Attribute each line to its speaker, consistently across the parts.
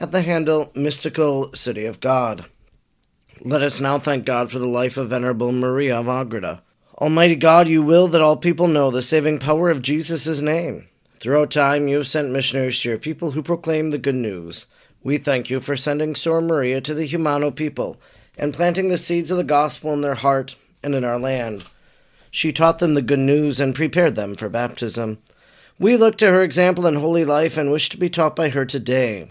Speaker 1: at the handle Mystical City of God. Let us now thank God for the life of Venerable Maria of Agreda. Almighty God, you will that all people know the saving power of Jesus' name. Throughout time, you have sent missionaries to your people who proclaim the good news. We thank you for sending Sor Maria to the Jumano people and planting the seeds of the gospel in their heart and in our land. She taught them the good news and prepared them for baptism. We look to her example in holy life and wish to be taught by her today.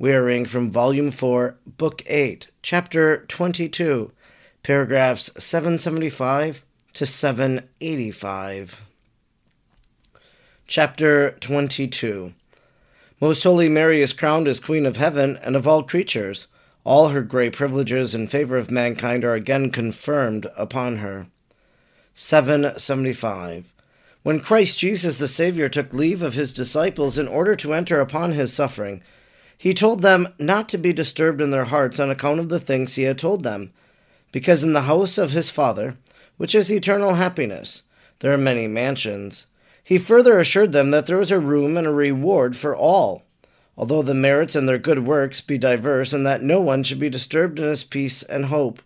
Speaker 1: We are reading from Volume 4, Book 8, Chapter 22, paragraphs 775 to 785. Chapter 22 Most Holy Mary is crowned as Queen of Heaven and of all creatures. All her great privileges in favor of mankind are again confirmed upon her. 775. When Christ Jesus the Saviour took leave of his disciples in order to enter upon his suffering, he told them not to be disturbed in their hearts on account of the things he had told them, because in the house of his Father, which is eternal happiness, there are many mansions. He further assured them that there was a room and a reward for all, although the merits and their good works be diverse, and that no one should be disturbed in his peace and hope.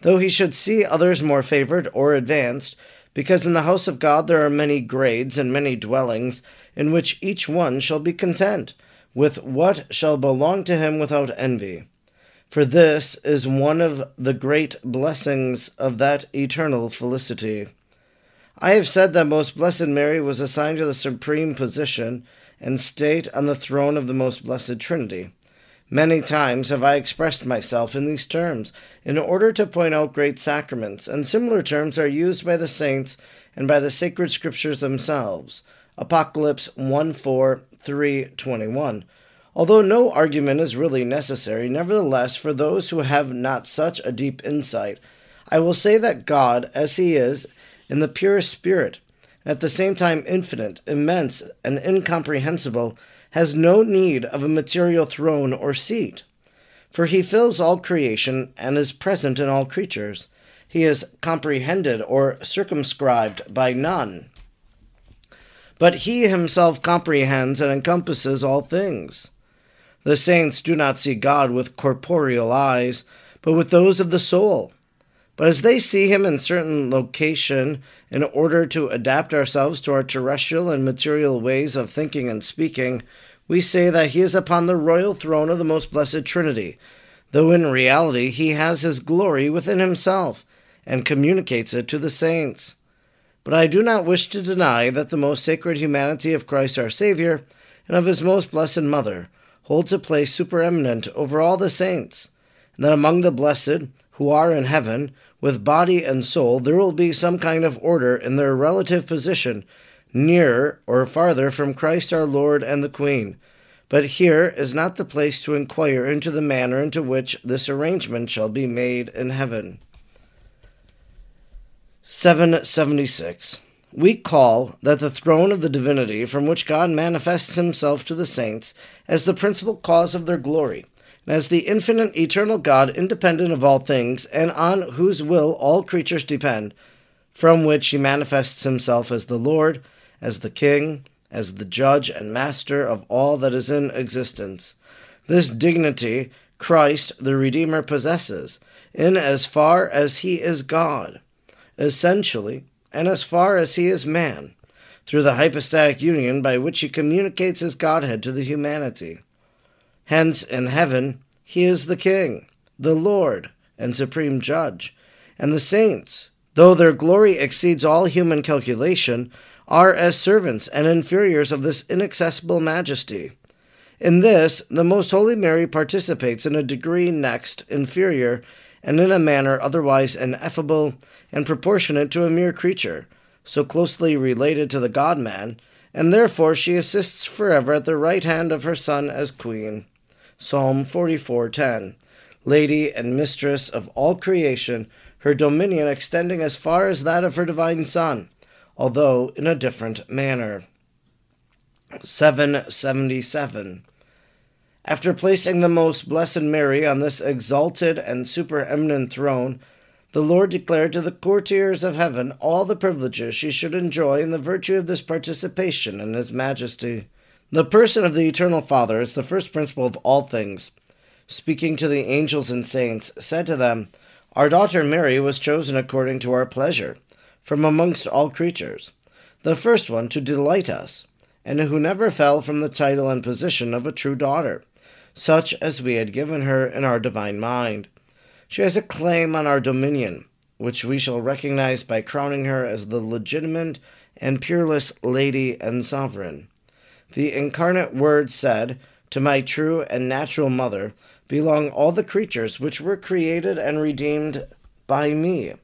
Speaker 1: Though he should see others more favored or advanced, because in the house of God there are many grades and many dwellings, in which each one shall be content with what shall belong to him without envy. For this is one of the great blessings of that eternal felicity. I have said that Most Blessed Mary was assigned to the supreme position and state on the throne of the Most Blessed Trinity. Many times have I expressed myself in these terms in order to point out great sacraments, and similar terms are used by the saints and by the sacred scriptures themselves. Apocalypse 1 4 321. Although no argument is really necessary, nevertheless, for those who have not such a deep insight, I will say that God, as He is, in the purest spirit, at the same time infinite, immense, and incomprehensible, has no need of a material throne or seat. For he fills all creation and is present in all creatures. He is comprehended or circumscribed by none but he himself comprehends and encompasses all things. The saints do not see God with corporeal eyes, but with those of the soul. But as they see him in certain location, in order to adapt ourselves to our terrestrial and material ways of thinking and speaking, we say that he is upon the royal throne of the most blessed Trinity, though in reality he has his glory within himself, and communicates it to the saints. But I do not wish to deny that the most sacred humanity of Christ our Saviour and of his most blessed Mother holds a place supereminent over all the saints, and that among the blessed who are in heaven, with body and soul, there will be some kind of order in their relative position, nearer or farther from Christ our Lord and the Queen. But here is not the place to inquire into the manner into which this arrangement shall be made in heaven. 776. We call that the throne of the divinity from which God manifests himself to the saints as the principal cause of their glory, and as the infinite eternal God independent of all things, and on whose will all creatures depend, from which he manifests himself as the Lord, as the King, as the judge and master of all that is in existence. This dignity Christ the Redeemer possesses, in as far as he is God essentially, and as far as he is man, through the hypostatic union by which he communicates his Godhead to the humanity. Hence, in heaven, He is the King, the Lord, and supreme judge. And the saints, though their glory exceeds all human calculation, are as servants and inferiors of this inaccessible majesty. In this, the Most Holy Mary participates in a degree next inferior, and in a manner otherwise ineffable and proportionate to a mere creature, so closely related to the God man, and therefore she assists forever at the right hand of her Son as Queen. Psalm 44:10. Lady and mistress of all creation, her dominion extending as far as that of her divine Son, although in a different manner. 777. After placing the most blessed Mary on this exalted and supereminent throne, the Lord declared to the courtiers of heaven all the privileges she should enjoy in the virtue of this participation in His majesty. The person of the Eternal Father is the first principle of all things. Speaking to the angels and saints, said to them, Our daughter Mary was chosen according to our pleasure, from amongst all creatures, the first one to delight us, and who never fell from the title and position of a true daughter such as we had given her in our divine mind. She has a claim on our dominion, which we shall recognize by crowning her as the legitimate and peerless Lady and Sovereign. The incarnate Word said, To my true and natural mother belong all the creatures which were created and redeemed by me,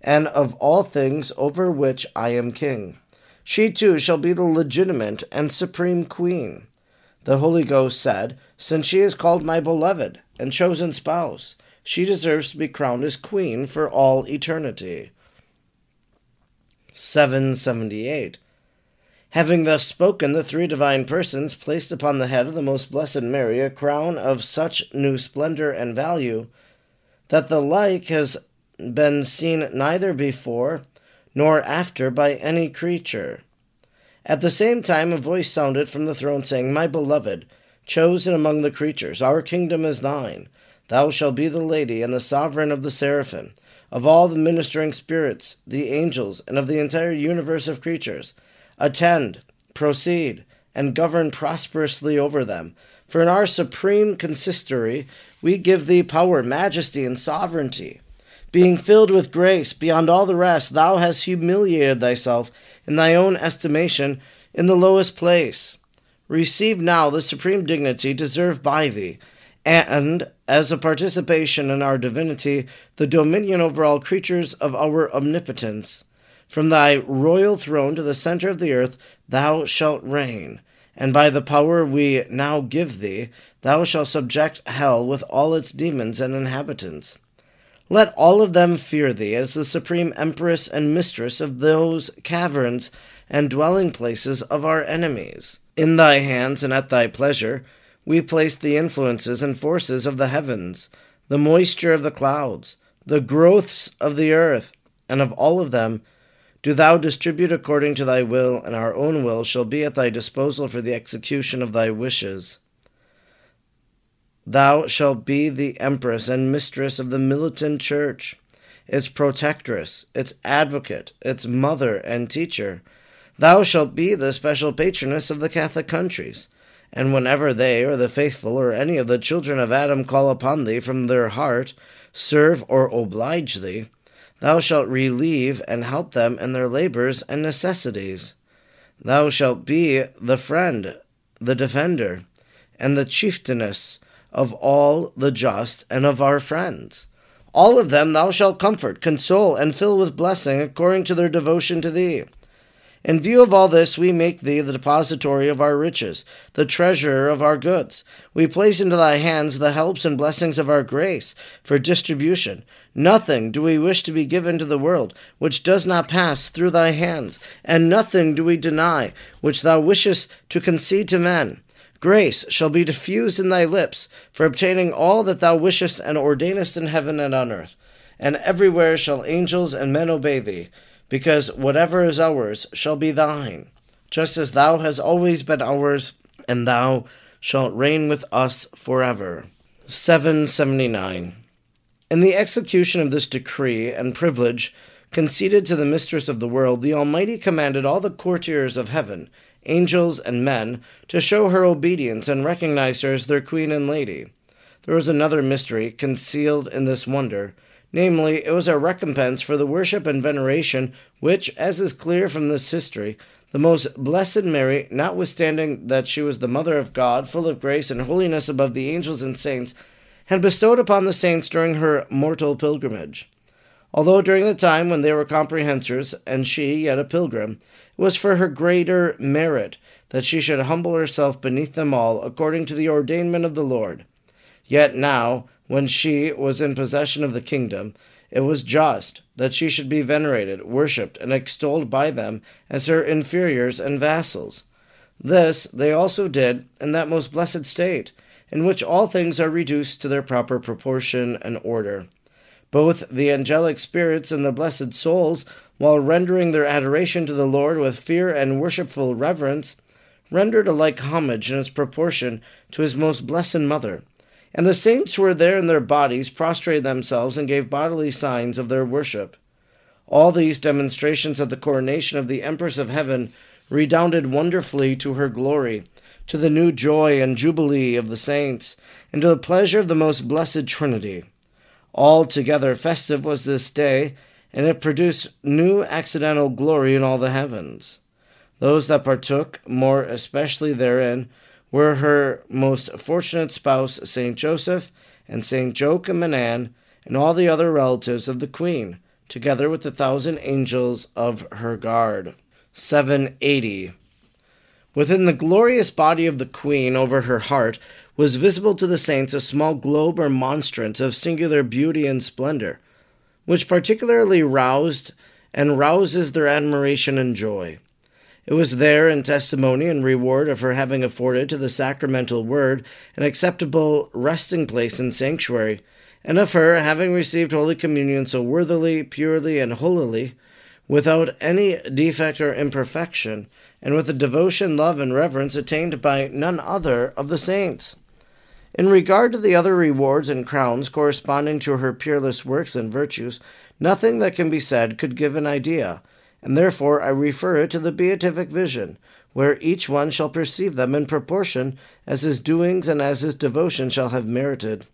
Speaker 1: and of all things over which I am king. She too shall be the legitimate and supreme queen. The Holy Ghost said, Since she is called my beloved and chosen spouse, she deserves to be crowned as queen for all eternity. 778. Having thus spoken, the three divine persons placed upon the head of the most blessed Mary a crown of such new splendor and value that the like has been seen neither before nor after by any creature. At the same time, a voice sounded from the throne, saying, My beloved, chosen among the creatures, our kingdom is thine. Thou shalt be the lady and the sovereign of the seraphim, of all the ministering spirits, the angels, and of the entire universe of creatures. Attend, proceed, and govern prosperously over them. For in our supreme consistory we give thee power, majesty, and sovereignty. Being filled with grace beyond all the rest, thou hast humiliated thyself in thy own estimation in the lowest place. Receive now the supreme dignity deserved by thee, and, as a participation in our divinity, the dominion over all creatures of our omnipotence. From thy royal throne to the center of the earth thou shalt reign, and by the power we now give thee, thou shalt subject hell with all its demons and inhabitants. Let all of them fear thee as the supreme empress and mistress of those caverns and dwelling places of our enemies. In thy hands and at thy pleasure, we place the influences and forces of the heavens, the moisture of the clouds, the growths of the earth, and of all of them do thou distribute according to thy will, and our own will shall be at thy disposal for the execution of thy wishes. Thou shalt be the empress and mistress of the militant church, its protectress, its advocate, its mother and teacher. Thou shalt be the special patroness of the Catholic countries. And whenever they, or the faithful, or any of the children of Adam call upon thee from their heart, serve or oblige thee, thou shalt relieve and help them in their labors and necessities. Thou shalt be the friend, the defender, and the chieftainess of all the just and of our friends. All of them thou shalt comfort, console, and fill with blessing according to their devotion to thee. In view of all this, we make thee the depository of our riches, the treasurer of our goods. We place into thy hands the helps and blessings of our grace for distribution. Nothing do we wish to be given to the world which does not pass through thy hands, and nothing do we deny which thou wishest to concede to men. Grace shall be diffused in thy lips for obtaining all that thou wishest and ordainest in heaven and on earth. And everywhere shall angels and men obey thee, because whatever is ours shall be thine, just as thou hast always been ours, and thou shalt reign with us forever. 779. In the execution of this decree and privilege conceded to the mistress of the world, the Almighty commanded all the courtiers of heaven angels, and men, to show her obedience and recognize her as their queen and lady. there was another mystery concealed in this wonder. Namely, it was a recompense for the worship and veneration which, as is clear from this history, the most blessed Mary, notwithstanding that she was the Mother of God, full of grace and holiness above the angels and saints, had bestowed upon the saints during her mortal pilgrimage. Although during the time when they were comprehensors, and she yet a pilgrim, was for her greater merit that she should humble herself beneath them all, according to the ordainment of the Lord. Yet now, when she was in possession of the kingdom, it was just that she should be venerated, worshipped, and extolled by them as her inferiors and vassals. This they also did in that most blessed state, in which all things are reduced to their proper proportion and order. Both the angelic spirits and the blessed souls, while rendering their adoration to the Lord with fear and worshipful reverence, rendered a like homage in its proportion to his most blessed Mother and the saints who were there in their bodies prostrated themselves and gave bodily signs of their worship. All these demonstrations of the coronation of the Empress of Heaven redounded wonderfully to her glory, to the new joy and jubilee of the saints, and to the pleasure of the most blessed Trinity. Altogether festive was this day, and it produced new accidental glory in all the heavens. Those that partook more especially therein were her most fortunate spouse, Saint Joseph, and Saint Joachim and Anne, and all the other relatives of the Queen, together with the thousand angels of her guard. 780. Within the glorious body of the Queen over her heart was visible to the saints a small globe or monstrance of singular beauty and splendor, which particularly roused and rouses their admiration and joy. It was there in testimony and reward of her having afforded to the sacramental word an acceptable resting place and sanctuary, and of her having received Holy Communion so worthily, purely, and holily, without any defect or imperfection, and with a devotion, love, and reverence attained by none other of the saints. In regard to the other rewards and crowns corresponding to her peerless works and virtues, nothing that can be said could give an idea and therefore I refer it to the beatific vision, where each one shall perceive them in proportion as his doings and as his devotion shall have merited.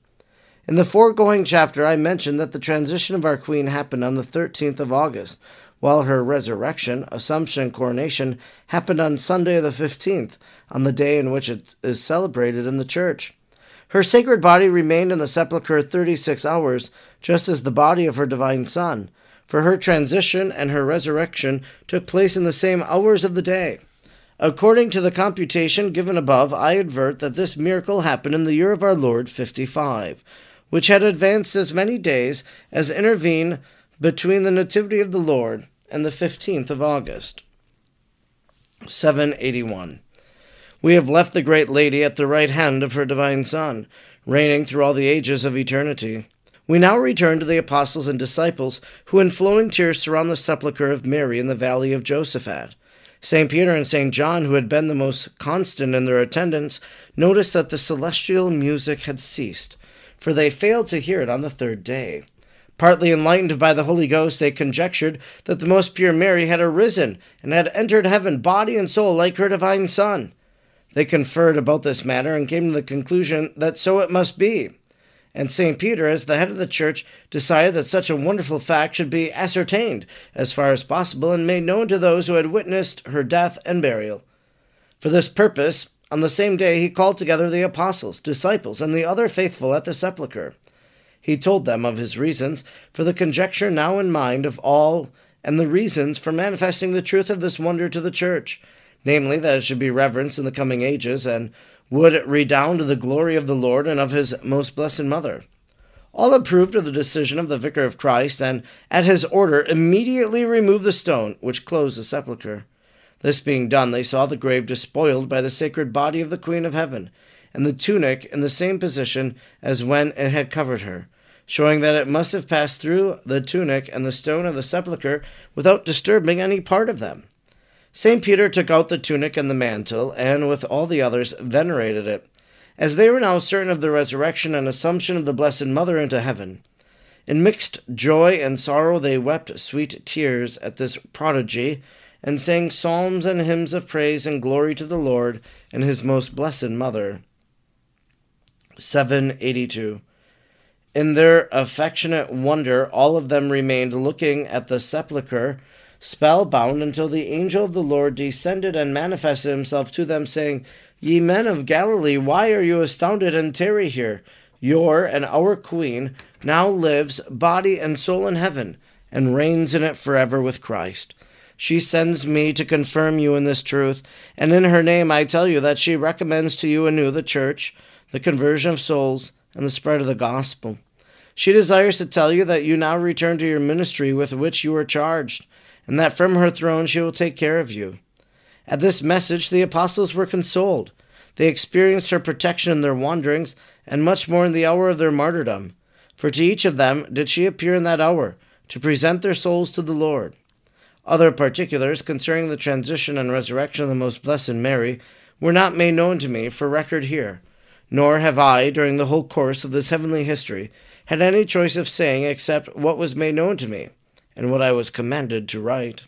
Speaker 1: In the foregoing chapter, I mentioned that the transition of our Queen happened on the 13th of August, while her resurrection, Assumption, coronation happened on Sunday the 15th, on the day in which it is celebrated in the Church. Her sacred body remained in the sepulchre 36 hours, just as the body of her divine Son for her transition and her resurrection took place in the same hours of the day. According to the computation given above, I advert that this miracle happened in the year of our Lord 55, which had advanced as many days as intervene between the Nativity of the Lord and the 15th of August. 781. We have left the great lady at the right hand of her divine Son, reigning through all the ages of eternity. We now return to the apostles and disciples who in flowing tears surround the sepulchre of Mary in the valley of Josaphat. St. Peter and St. John, who had been the most constant in their attendance, noticed that the celestial music had ceased, for they failed to hear it on the third day. Partly enlightened by the Holy Ghost, they conjectured that the most pure Mary had arisen and had entered heaven, body and soul, like her divine Son. They conferred about this matter and came to the conclusion that so it must be and St. Peter, as the head of the church, decided that such a wonderful fact should be ascertained as far as possible and made known to those who had witnessed her death and burial. For this purpose, on the same day, he called together the apostles, disciples, and the other faithful at the sepulchre. He told them of his reasons for the conjecture now in mind of all, and the reasons for manifesting the truth of this wonder to the church, namely, that it should be reverenced in the coming ages, and would redound to the glory of the Lord and of his most blessed Mother. All approved of the decision of the Vicar of Christ, and at his order immediately removed the stone which closed the sepulchre. This being done, they saw the grave despoiled by the sacred body of the Queen of Heaven, and the tunic in the same position as when it had covered her, showing that it must have passed through the tunic and the stone of the sepulchre without disturbing any part of them. St. Peter took out the tunic and the mantle, and with all the others venerated it, as they were now certain of the resurrection and assumption of the Blessed Mother into heaven. In mixed joy and sorrow they wept sweet tears at this prodigy, and sang psalms and hymns of praise and glory to the Lord and his most blessed Mother. 782. In their affectionate wonder, all of them remained looking at the sepulchre, spellbound, until the angel of the Lord descended and manifested himself to them, saying, Ye men of Galilee, why are you astounded and tarry here? Your and our Queen now lives, body and soul in heaven, and reigns in it forever with Christ. She sends me to confirm you in this truth, and in her name I tell you that she recommends to you anew the church, the conversion of souls, and the spread of the gospel. She desires to tell you that you now return to your ministry with which you were charged, and that from her throne she will take care of you. At this message the apostles were consoled. They experienced her protection in their wanderings, and much more in the hour of their martyrdom. For to each of them did she appear in that hour, to present their souls to the Lord. Other particulars concerning the transition and resurrection of the most blessed Mary were not made known to me for record here, nor have I, during the whole course of this heavenly history, had any choice of saying except what was made known to me, and what I was commanded to write.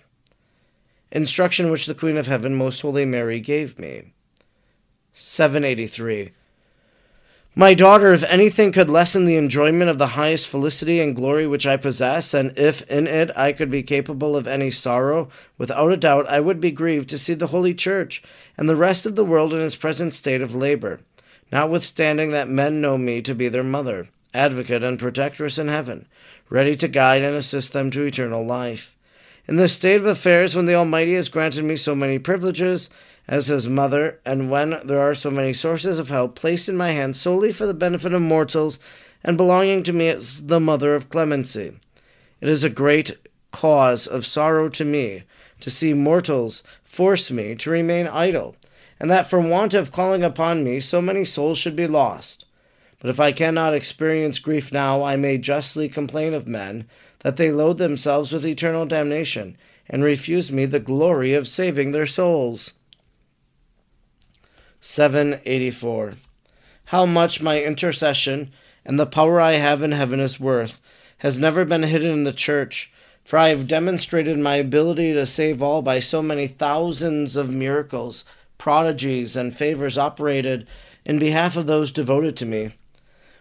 Speaker 1: Instruction which the Queen of Heaven, Most Holy Mary, gave me. 783. My daughter, if anything could lessen the enjoyment of the highest felicity and glory which I possess, and if in it I could be capable of any sorrow, without a doubt I would be grieved to see the Holy Church and the rest of the world in its present state of labor, notwithstanding that men know me to be their mother, advocate, and protectress in heaven, ready to guide and assist them to eternal life. In this state of affairs, when the Almighty has granted me so many privileges, as his mother, and when there are so many sources of help placed in my hands solely for the benefit of mortals and belonging to me as the mother of clemency. It is a great cause of sorrow to me to see mortals force me to remain idle, and that for want of calling upon me so many souls should be lost. But if I cannot experience grief now, I may justly complain of men that they load themselves with eternal damnation and refuse me the glory of saving their souls. 784. How much my intercession and the power I have in heaven is worth has never been hidden in the church, for I have demonstrated my ability to save all by so many thousands of miracles, prodigies, and favors operated in behalf of those devoted to me.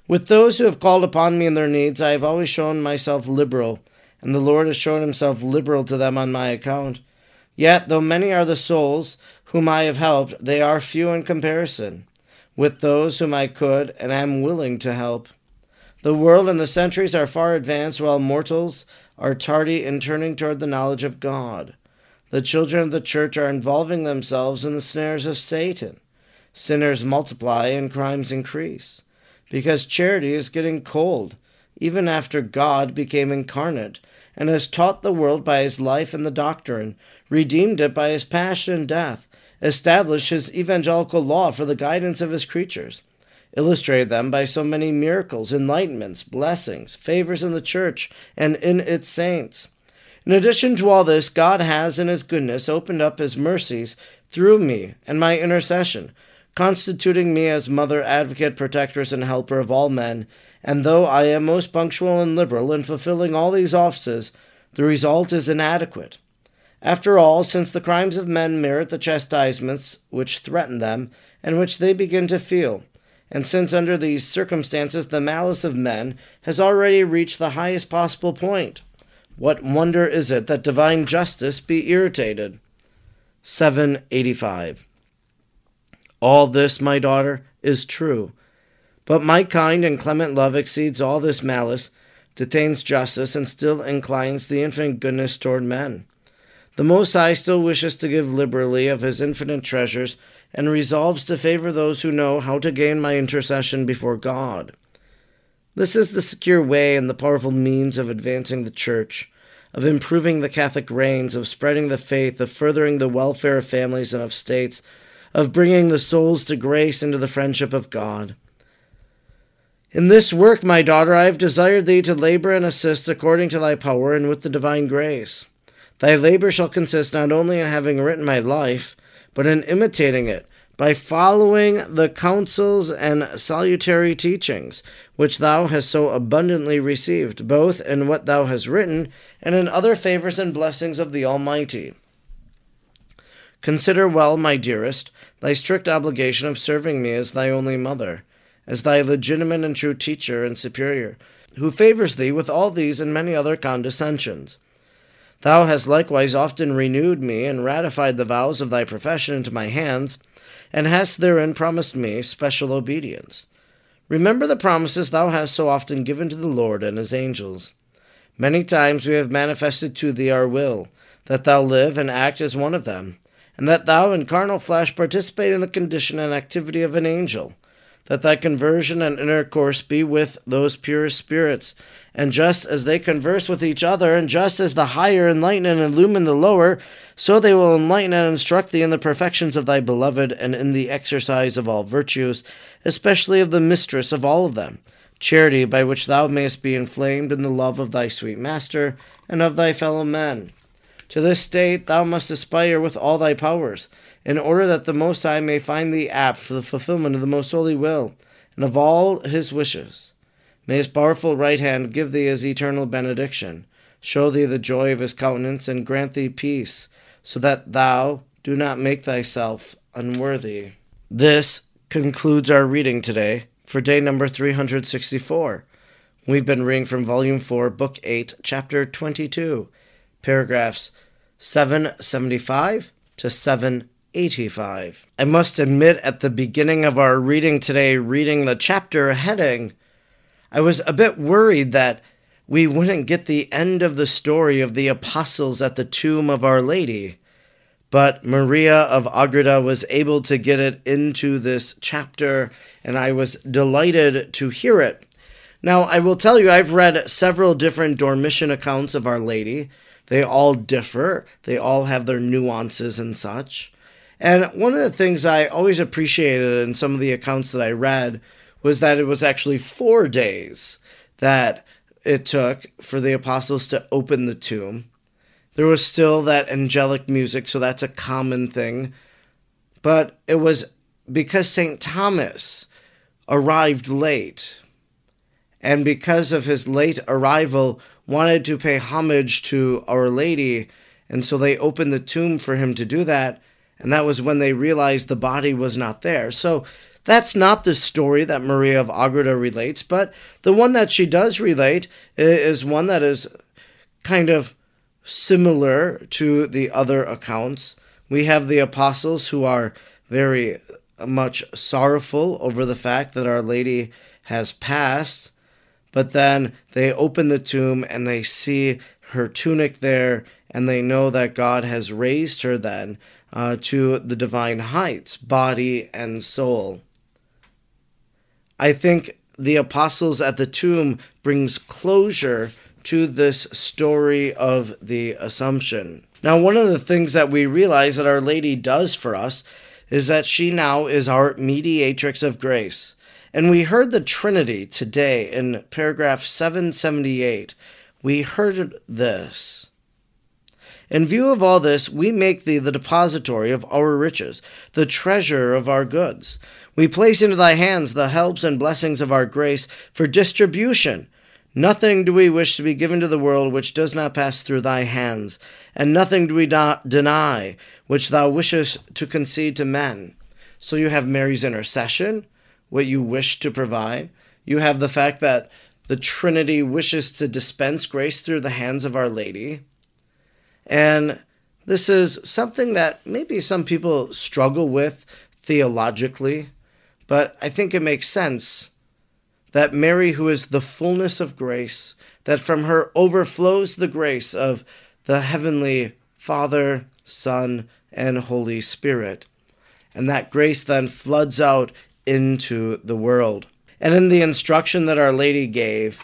Speaker 1: With those who have called upon me in their needs, I have always shown myself liberal, and the Lord has shown himself liberal to them on my account. Yet, though many are the souls whom I have helped, they are few in comparison with those whom I could and am willing to help. The world and the centuries are far advanced, while mortals are tardy in turning toward the knowledge of God. The children of the church are involving themselves in the snares of Satan. Sinners multiply and crimes increase, because charity is getting cold, even after God became incarnate and has taught the world by his life and the doctrine, redeemed it by his passion and death, established his evangelical law for the guidance of his creatures, illustrated them by so many miracles, enlightenments, blessings, favors in the church and in its saints. In addition to all this, God has, in his goodness, opened up his mercies through me and my intercession, constituting me as mother, advocate, protectress, and helper of all men. And though I am most punctual and liberal in fulfilling all these offices, the result is inadequate. After all, since the crimes of men merit the chastisements which threaten them, and which they begin to feel, and since under these circumstances the malice of men has already reached the highest possible point, what wonder is it that divine justice be irritated? 785. All this, my daughter, is true. But my kind and clement love exceeds all this malice, detains justice, and still inclines the infinite goodness toward men. The Most High still wishes to give liberally of his infinite treasures, and resolves to favor those who know how to gain my intercession before God. This is the secure way and the powerful means of advancing the Church, of improving the Catholic reigns, of spreading the faith, of furthering the welfare of families and of states, of bringing the souls to grace and to the friendship of God. In this work, my daughter, I have desired thee to labor and assist according to thy power and with the divine grace. Thy labor shall consist not only in having written my life, but in imitating it, by following the counsels and salutary teachings which thou hast so abundantly received, both in what thou hast written and in other favors and blessings of the Almighty. Consider well, my dearest, thy strict obligation of serving me as thy only mother, as thy legitimate and true teacher and superior, who favors thee with all these and many other condescensions. Thou hast likewise often renewed me and ratified the vows of thy profession into my hands, and hast therein promised me special obedience. Remember the promises thou hast so often given to the Lord and his angels. Many times we have manifested to thee our will, that thou live and act as one of them, and that thou in carnal flesh participate in the condition and activity of an angel that thy conversion and intercourse be with those pure spirits. And just as they converse with each other, and just as the higher enlighten and illumine the lower, so they will enlighten and instruct thee in the perfections of thy beloved, and in the exercise of all virtues, especially of the mistress of all of them, charity by which thou mayest be inflamed in the love of thy sweet master, and of thy fellow men. To this state thou must aspire with all thy powers in order that the Most High may find thee apt for the fulfillment of the most holy will, and of all his wishes. May his powerful right hand give thee his eternal benediction, show thee the joy of his countenance, and grant thee peace, so that thou do not make thyself unworthy. This concludes our reading today for day number 364. We've been reading from Volume 4, Book 8, Chapter 22, paragraphs 775 to 785. I must admit, at the beginning of our reading today, reading the chapter heading, I was a bit worried that we wouldn't get the end of the story of the apostles at the tomb of Our Lady. But Maria of Agreda was able to get it into this chapter, and I was delighted to hear it. Now, I will tell you, I've read several different Dormition accounts of Our Lady. They all differ, they all have their nuances and such. And one of the things I always appreciated in some of the accounts that I read was that it was actually four days that it took for the apostles to open the tomb. There was still that angelic music, so that's a common thing. But it was because St. Thomas arrived late, and because of his late arrival, wanted to pay homage to Our Lady, and so they opened the tomb for him to do that and that was when they realized the body was not there. So that's not the story that Maria of Agreda relates, but the one that she does relate is one that is kind of similar to the other accounts. We have the apostles who are very much sorrowful over the fact that Our Lady has passed, but then they open the tomb and they see her tunic there, and they know that God has raised her then uh, to the divine heights, body and soul. I think the apostles at the tomb brings closure to this story of the Assumption. Now, one of the things that we realize that Our Lady does for us is that she now is our mediatrix of grace. And we heard the Trinity today in paragraph 778. We heard this. In view of all this, we make thee the depository of our riches, the treasure of our goods. We place into thy hands the helps and blessings of our grace for distribution. Nothing do we wish to be given to the world which does not pass through thy hands, and nothing do we not deny which thou wishest to concede to men. So you have Mary's intercession, what you wish to provide. You have the fact that the Trinity wishes to dispense grace through the hands of Our Lady. And this is something that maybe some people struggle with theologically, but I think it makes sense that Mary, who is the fullness of grace, that from her overflows the grace of the heavenly Father, Son, and Holy Spirit. And that grace then floods out into the world. And in the instruction that Our Lady gave,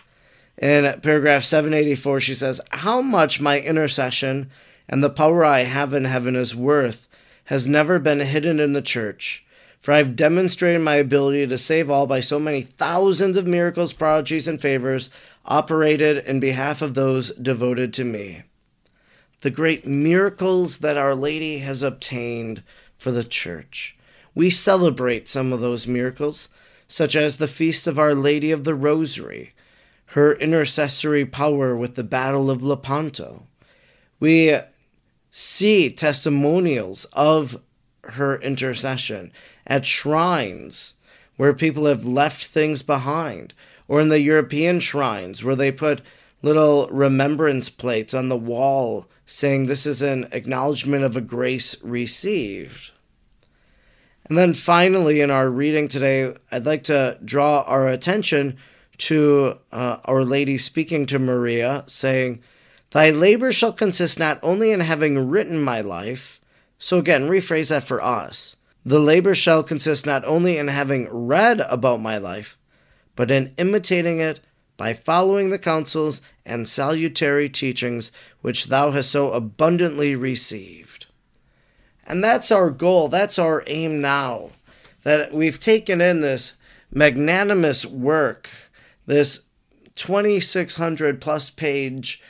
Speaker 1: in paragraph 784, she says, How much my intercession and the power I have in heaven is worth has never been hidden in the church. For I have demonstrated my ability to save all by so many thousands of miracles, prodigies, and favors operated in behalf of those devoted to me. The great miracles that Our Lady has obtained for the church. We celebrate some of those miracles, such as the feast of Our Lady of the Rosary, her intercessory power with the Battle of Lepanto. We see testimonials of her intercession at shrines where people have left things behind, or in the European shrines where they put little remembrance plates on the wall saying this is an acknowledgement of a grace received. And then finally, in our reading today, I'd like to draw our attention to uh, Our Lady speaking to Maria, saying, Thy labor shall consist not only in having written my life, so again, rephrase that for us. The labor shall consist not only in having read about my life, but in imitating it by following the counsels and salutary teachings which thou hast so abundantly received. And that's our goal, that's our aim now, that we've taken in this magnanimous work, this 2,600 plus page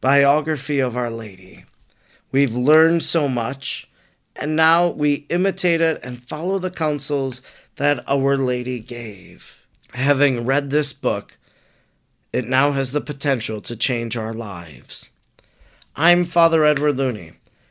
Speaker 1: biography of Our Lady. We've learned so much, and now we imitate it and follow the counsels that Our Lady gave. Having read this book, it now has the potential to change our lives. I'm Father Edward Looney,